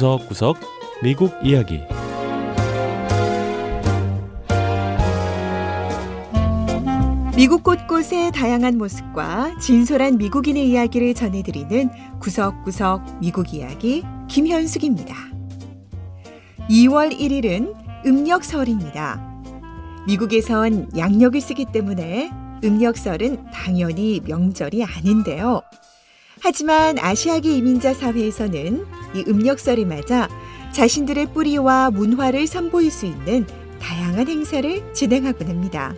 구석구석 미국 이야기 미국 곳곳의 다양한 모습과 진솔한 미국인의 이야기를 전해드리는 구석구석 미국 이야기 김현숙입니다. 2월 1일은 음력설입니다. 미국에선 양력을 쓰기 때문에 음력설은 당연히 명절이 아닌데요. 하지만 아시아계 이민자 사회에서는 이 음력설을 맞아 자신들의 뿌리와 문화를 선보일 수 있는 다양한 행사를 진행하곤 합니다.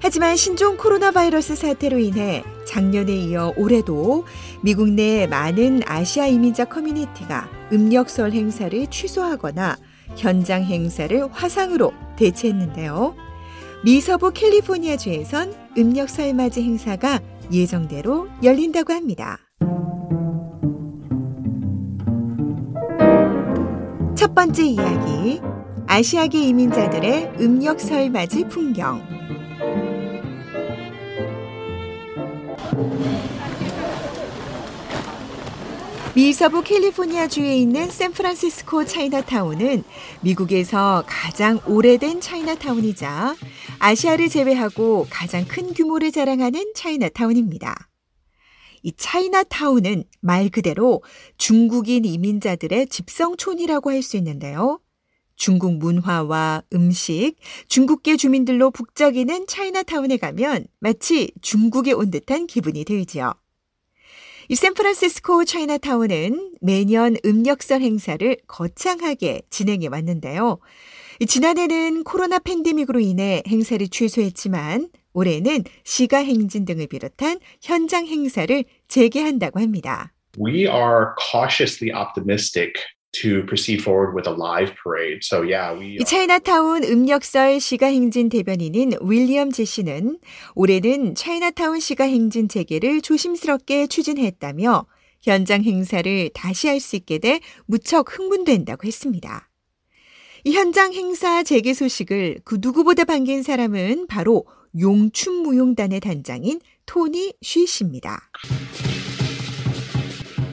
하지만 신종 코로나 바이러스 사태로 인해 작년에 이어 올해도 미국 내 많은 아시아 이민자 커뮤니티가 음력설 행사를 취소하거나 현장 행사를 화상으로 대체했는데요. 미서부 캘리포니아주에선 음력설 맞이 행사가 예정대로 열린다고 합니다. 첫 번째 이야기. 아시아계 이민자들의 음력설 맞이 풍경. 미서부 캘리포니아 주에 있는 샌프란시스코 차이나타운은 미국에서 가장 오래된 차이나타운이자 아시아를 제외하고 가장 큰 규모를 자랑하는 차이나타운입니다. 이 차이나타운은 말 그대로 중국인 이민자들의 집성촌이라고 할 수 있는데요. 중국 문화와 음식, 중국계 주민들로 북적이는 차이나타운에 가면 마치 중국에 온 듯한 기분이 들지요. 이 샌프란시스코 차이나타운은 매년 음력설 행사를 거창하게 진행해 왔는데요. 지난해는 코로나 팬데믹으로 인해 행사를 취소했지만 올해는 시가 행진 등을 비롯한 현장 행사를 재개한다고 합니다. We are cautiously optimistic to proceed forward with a live parade. So yeah, we 이 차이나타운 음력설 시가 행진 대변인인 윌리엄 제시는 올해는 차이나타운 시가 행진 재개를 조심스럽게 추진했다며 현장 행사를 다시 할 수 있게 돼 무척 흥분된다고 했습니다. 이 현장 행사 재개 소식을 그 누구보다 반긴 사람은 바로 용춤무용단의 단장인 토니 쉬씨입니다.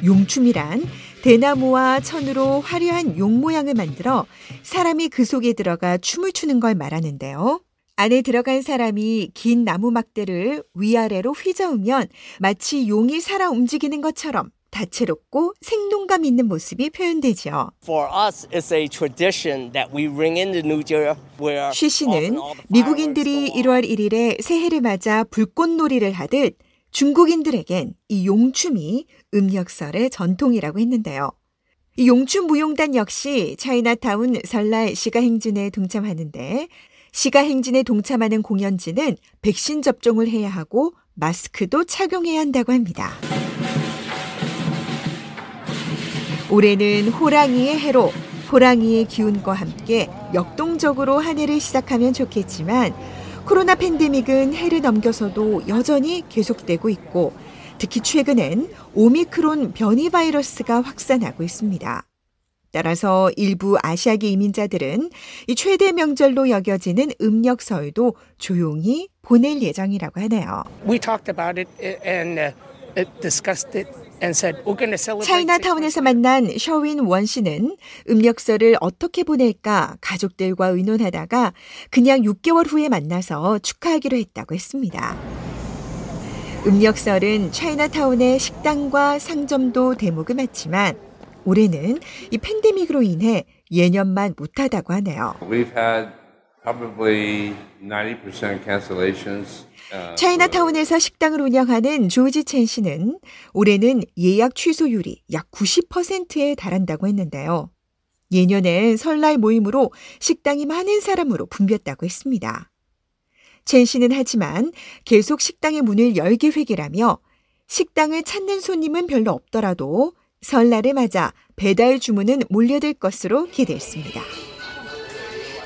용춤이란 대나무와 천으로 화려한 용 모양을 만들어 사람이 그 속에 들어가 춤을 추는 걸 말하는데요. 안에 들어간 사람이 긴 나무 막대를 위아래로 휘저으면 마치 용이 살아 움직이는 것처럼 다채롭고 생동감 있는 모습이 표현되죠. 쉬 씨는 미국인들이 1월 1일에 새해를 맞아 불꽃놀이를 하듯 중국인들에겐 이 용춤이 음력설의 전통이라고 했는데요. 이 용춤 무용단 역시 차이나타운 설날 시가 행진에 동참하는데 시가 행진에 동참하는 공연지는 백신 접종을 해야 하고 마스크도 착용해야 한다고 합니다. 올해는 호랑이의 해로 호랑이의 기운과 함께 역동적으로 한 해를 시작하면 좋겠지만 코로나 팬데믹은 해를 넘겨서도 여전히 계속되고 있고 특히 최근엔 오미크론 변이 바이러스가 확산하고 있습니다. 따라서 일부 아시아계 이민자들은 이 최대 명절로 여겨지는 음력 설도 조용히 보낼 예정이라고 하네요. We talked about it and uh, discussed it 차이나타운에서 만난 셔윈 원 씨는 음력설을 어떻게 보낼까 가족들과 의논하다가 그냥 6개월 후에 만나서 축하하기로 했다고 했습니다. 음력설은 차이나타운의 식당과 상점도 대목을 맞지만 올해는 이 팬데믹으로 인해 예년만 못하다고 하네요. We've had probably 90% cancellations. 차이나타운에서 식당을 운영하는 조지 첸 씨는 올해는 예약 취소율이 약 90%에 달한다고 했는데요. 예년엔 설날 모임으로 식당이 많은 사람으로 붐볐다고 했습니다. 첸 씨는 하지만 계속 식당의 문을 열 계획이라며 식당을 찾는 손님은 별로 없더라도 설날을 맞아 배달 주문은 몰려들 것으로 기대했습니다.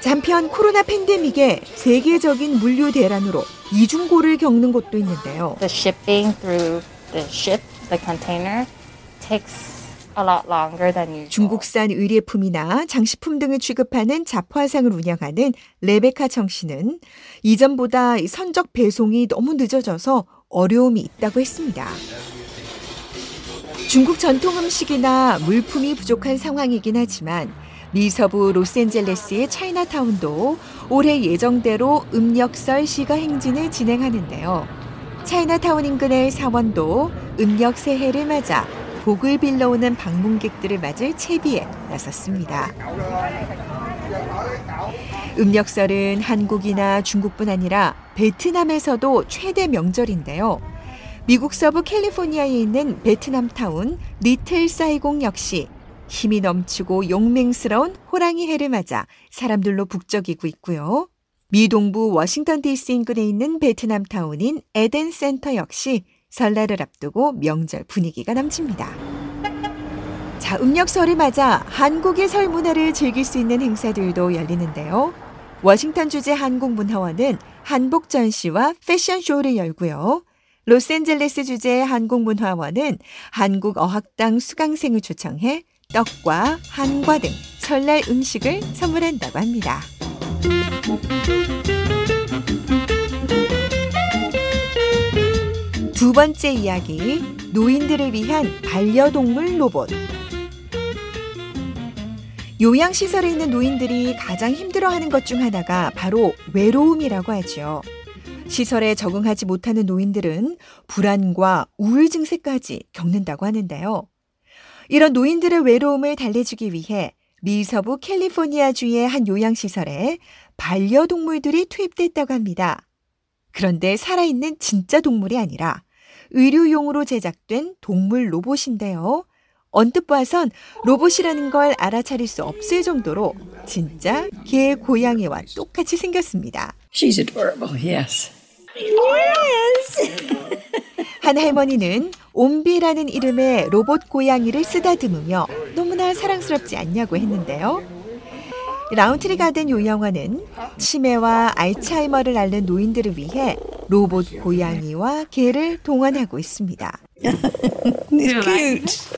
한편 코로나 팬데믹에 세계적인 물류 대란으로 이중고를 겪는 곳도 있는데요. The shipping through the ship, the container takes a lot longer than usual. 중국산 의례품이나 장식품 등을 취급하는 잡화상을 운영하는 레베카 청 씨는 이전보다 선적 배송이 너무 늦어져서 어려움이 있다고 했습니다. 중국 전통 음식이나 물품이 부족한 상황이긴 하지만 미서부 로스앤젤레스의 차이나타운도 올해 예정대로 음력설 시가 행진을 진행하는데요. 차이나타운 인근의 사원도 음력 새해를 맞아 복을 빌러오는 방문객들을 맞을 채비에 나섰습니다. 음력설은 한국이나 중국뿐 아니라 베트남에서도 최대 명절인데요. 미국 서부 캘리포니아에 있는 베트남 타운 리틀 사이공 역시 힘이 넘치고 용맹스러운 호랑이 해를 맞아 사람들로 북적이고 있고요. 미 동부 워싱턴 DC 인근에 있는 베트남 타운인 에덴 센터 역시 설날을 앞두고 명절 분위기가 넘칩니다. 자, 음력설을 맞아 한국의 설 문화를 즐길 수 있는 행사들도 열리는데요. 워싱턴 주재 한국문화원은 한복 전시와 패션쇼를 열고요. 로스앤젤레스 주재 한국문화원은 한국 어학당 수강생을 초청해 떡과 한과 등 설날 음식을 선물한다고 합니다. 두 번째 이야기, 노인들을 위한 반려동물 로봇. 요양시설에 있는 노인들이 가장 힘들어하는 것 중 하나가 바로 외로움이라고 하죠. 시설에 적응하지 못하는 노인들은 불안과 우울 증세까지 겪는다고 하는데요. 이런 노인들의 외로움을 달래주기 위해 미 서부 캘리포니아주의 한 요양시설에 반려동물들이 투입됐다고 합니다. 그런데 살아있는 진짜 동물이 아니라 의료용으로 제작된 동물 로봇인데요. 언뜻 봐선 로봇이라는 걸 알아차릴 수 없을 정도로 진짜 개 고양이와 똑같이 생겼습니다. She's adorable, yes. 한 할머니는 옴비라는 이름의 로봇 고양이를 쓰다듬으며 너무나 사랑스럽지 않냐고 했는데요. 라운트리 가든 요양원은 치매와 알츠하이머를 앓는 노인들을 위해 로봇 고양이와 개를 동원하고 있습니다.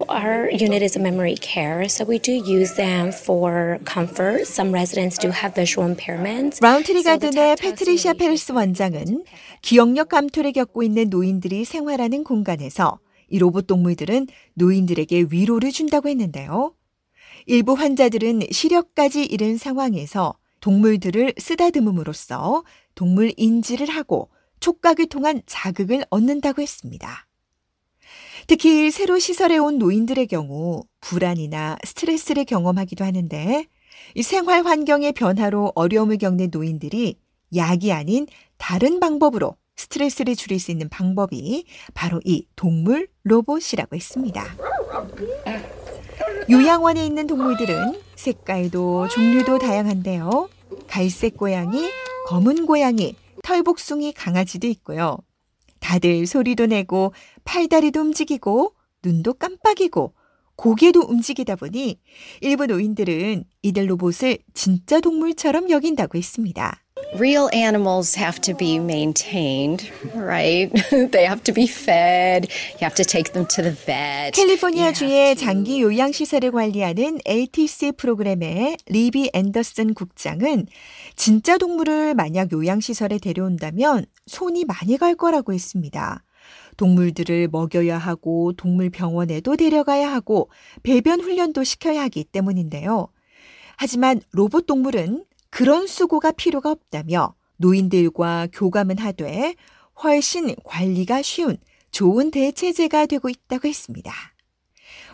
Our unit is a memory care, so we do use them for comfort. Some residents do have visual impairments. 라운트리 가든의 패트리샤 페르스 원장은 기억력 감퇴를 겪고 있는 노인들이 생활하는 공간에서 이 로봇 동물들은 노인들에게 위로를 준다고 했는데요. 일부 환자들은 시력까지 잃은 상황에서 동물들을 쓰다듬음으로써 동물 인지를 하고 촉각을 통한 자극을 얻는다고 했습니다. 특히 새로 시설에 온 노인들의 경우 불안이나 스트레스를 경험하기도 하는데 이 생활 환경의 변화로 어려움을 겪는 노인들이 약이 아닌 다른 방법으로 스트레스를 줄일 수 있는 방법이 바로 이 동물 로봇이라고 했습니다. 요양원에 있는 동물들은 색깔도 종류도 다양한데요. 갈색 고양이, 검은 고양이, 털복숭이 강아지도 있고요. 다들 소리도 내고 팔다리도 움직이고 눈도 깜빡이고 고개도 움직이다 보니 일부 노인들은 이들 로봇을 진짜 동물처럼 여긴다고 했습니다. Real animals have to be maintained, right? they have to be fed. You have to take them to the vet. 캘리포니아 주의 장기 요양 시설을 관리하는 LTC 프로그램의 리비 앤더슨 국장은 진짜 동물을 만약 요양 시설에 데려온다면 손이 많이 갈 거라고 했습니다. 동물들을 먹여야 하고 동물 병원에도 데려가야 하고 배변 훈련도 시켜야 하기 때문인데요. 하지만 로봇 동물은 그런 수고가 필요가 없다며 노인들과 교감은 하되 훨씬 관리가 쉬운 좋은 대체제가 되고 있다고 했습니다.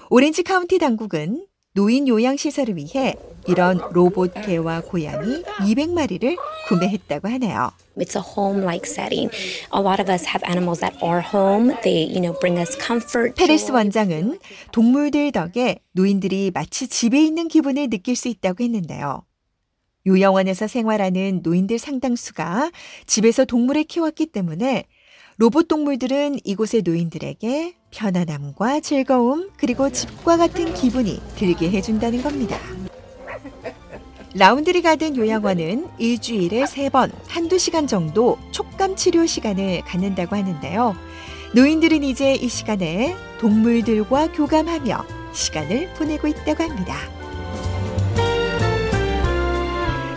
오렌지 카운티 당국은 노인 요양시설을 위해 이런 로봇 개와 고양이 200마리를 구매했다고 하네요. It's a home-like setting. A lot of us have animals at our home. They, you know, bring us comfort. 페레스. 원장은 동물들 덕에 노인들이 마치 집에 있는 기분을 느낄 수 있다고 했는데요. 요양원에서 생활하는 노인들 상당수가 집에서 동물을 키웠기 때문에 로봇 동물들은 이곳의 노인들에게 편안함과 즐거움 그리고 집과 같은 기분이 들게 해준다는 겁니다. 라운드리 가든 요양원은 일주일에 세 번 한두 시간 정도 촉감 치료 시간을 갖는다고 하는데요. 노인들은 이제 이 시간에 동물들과 교감하며 시간을 보내고 있다고 합니다.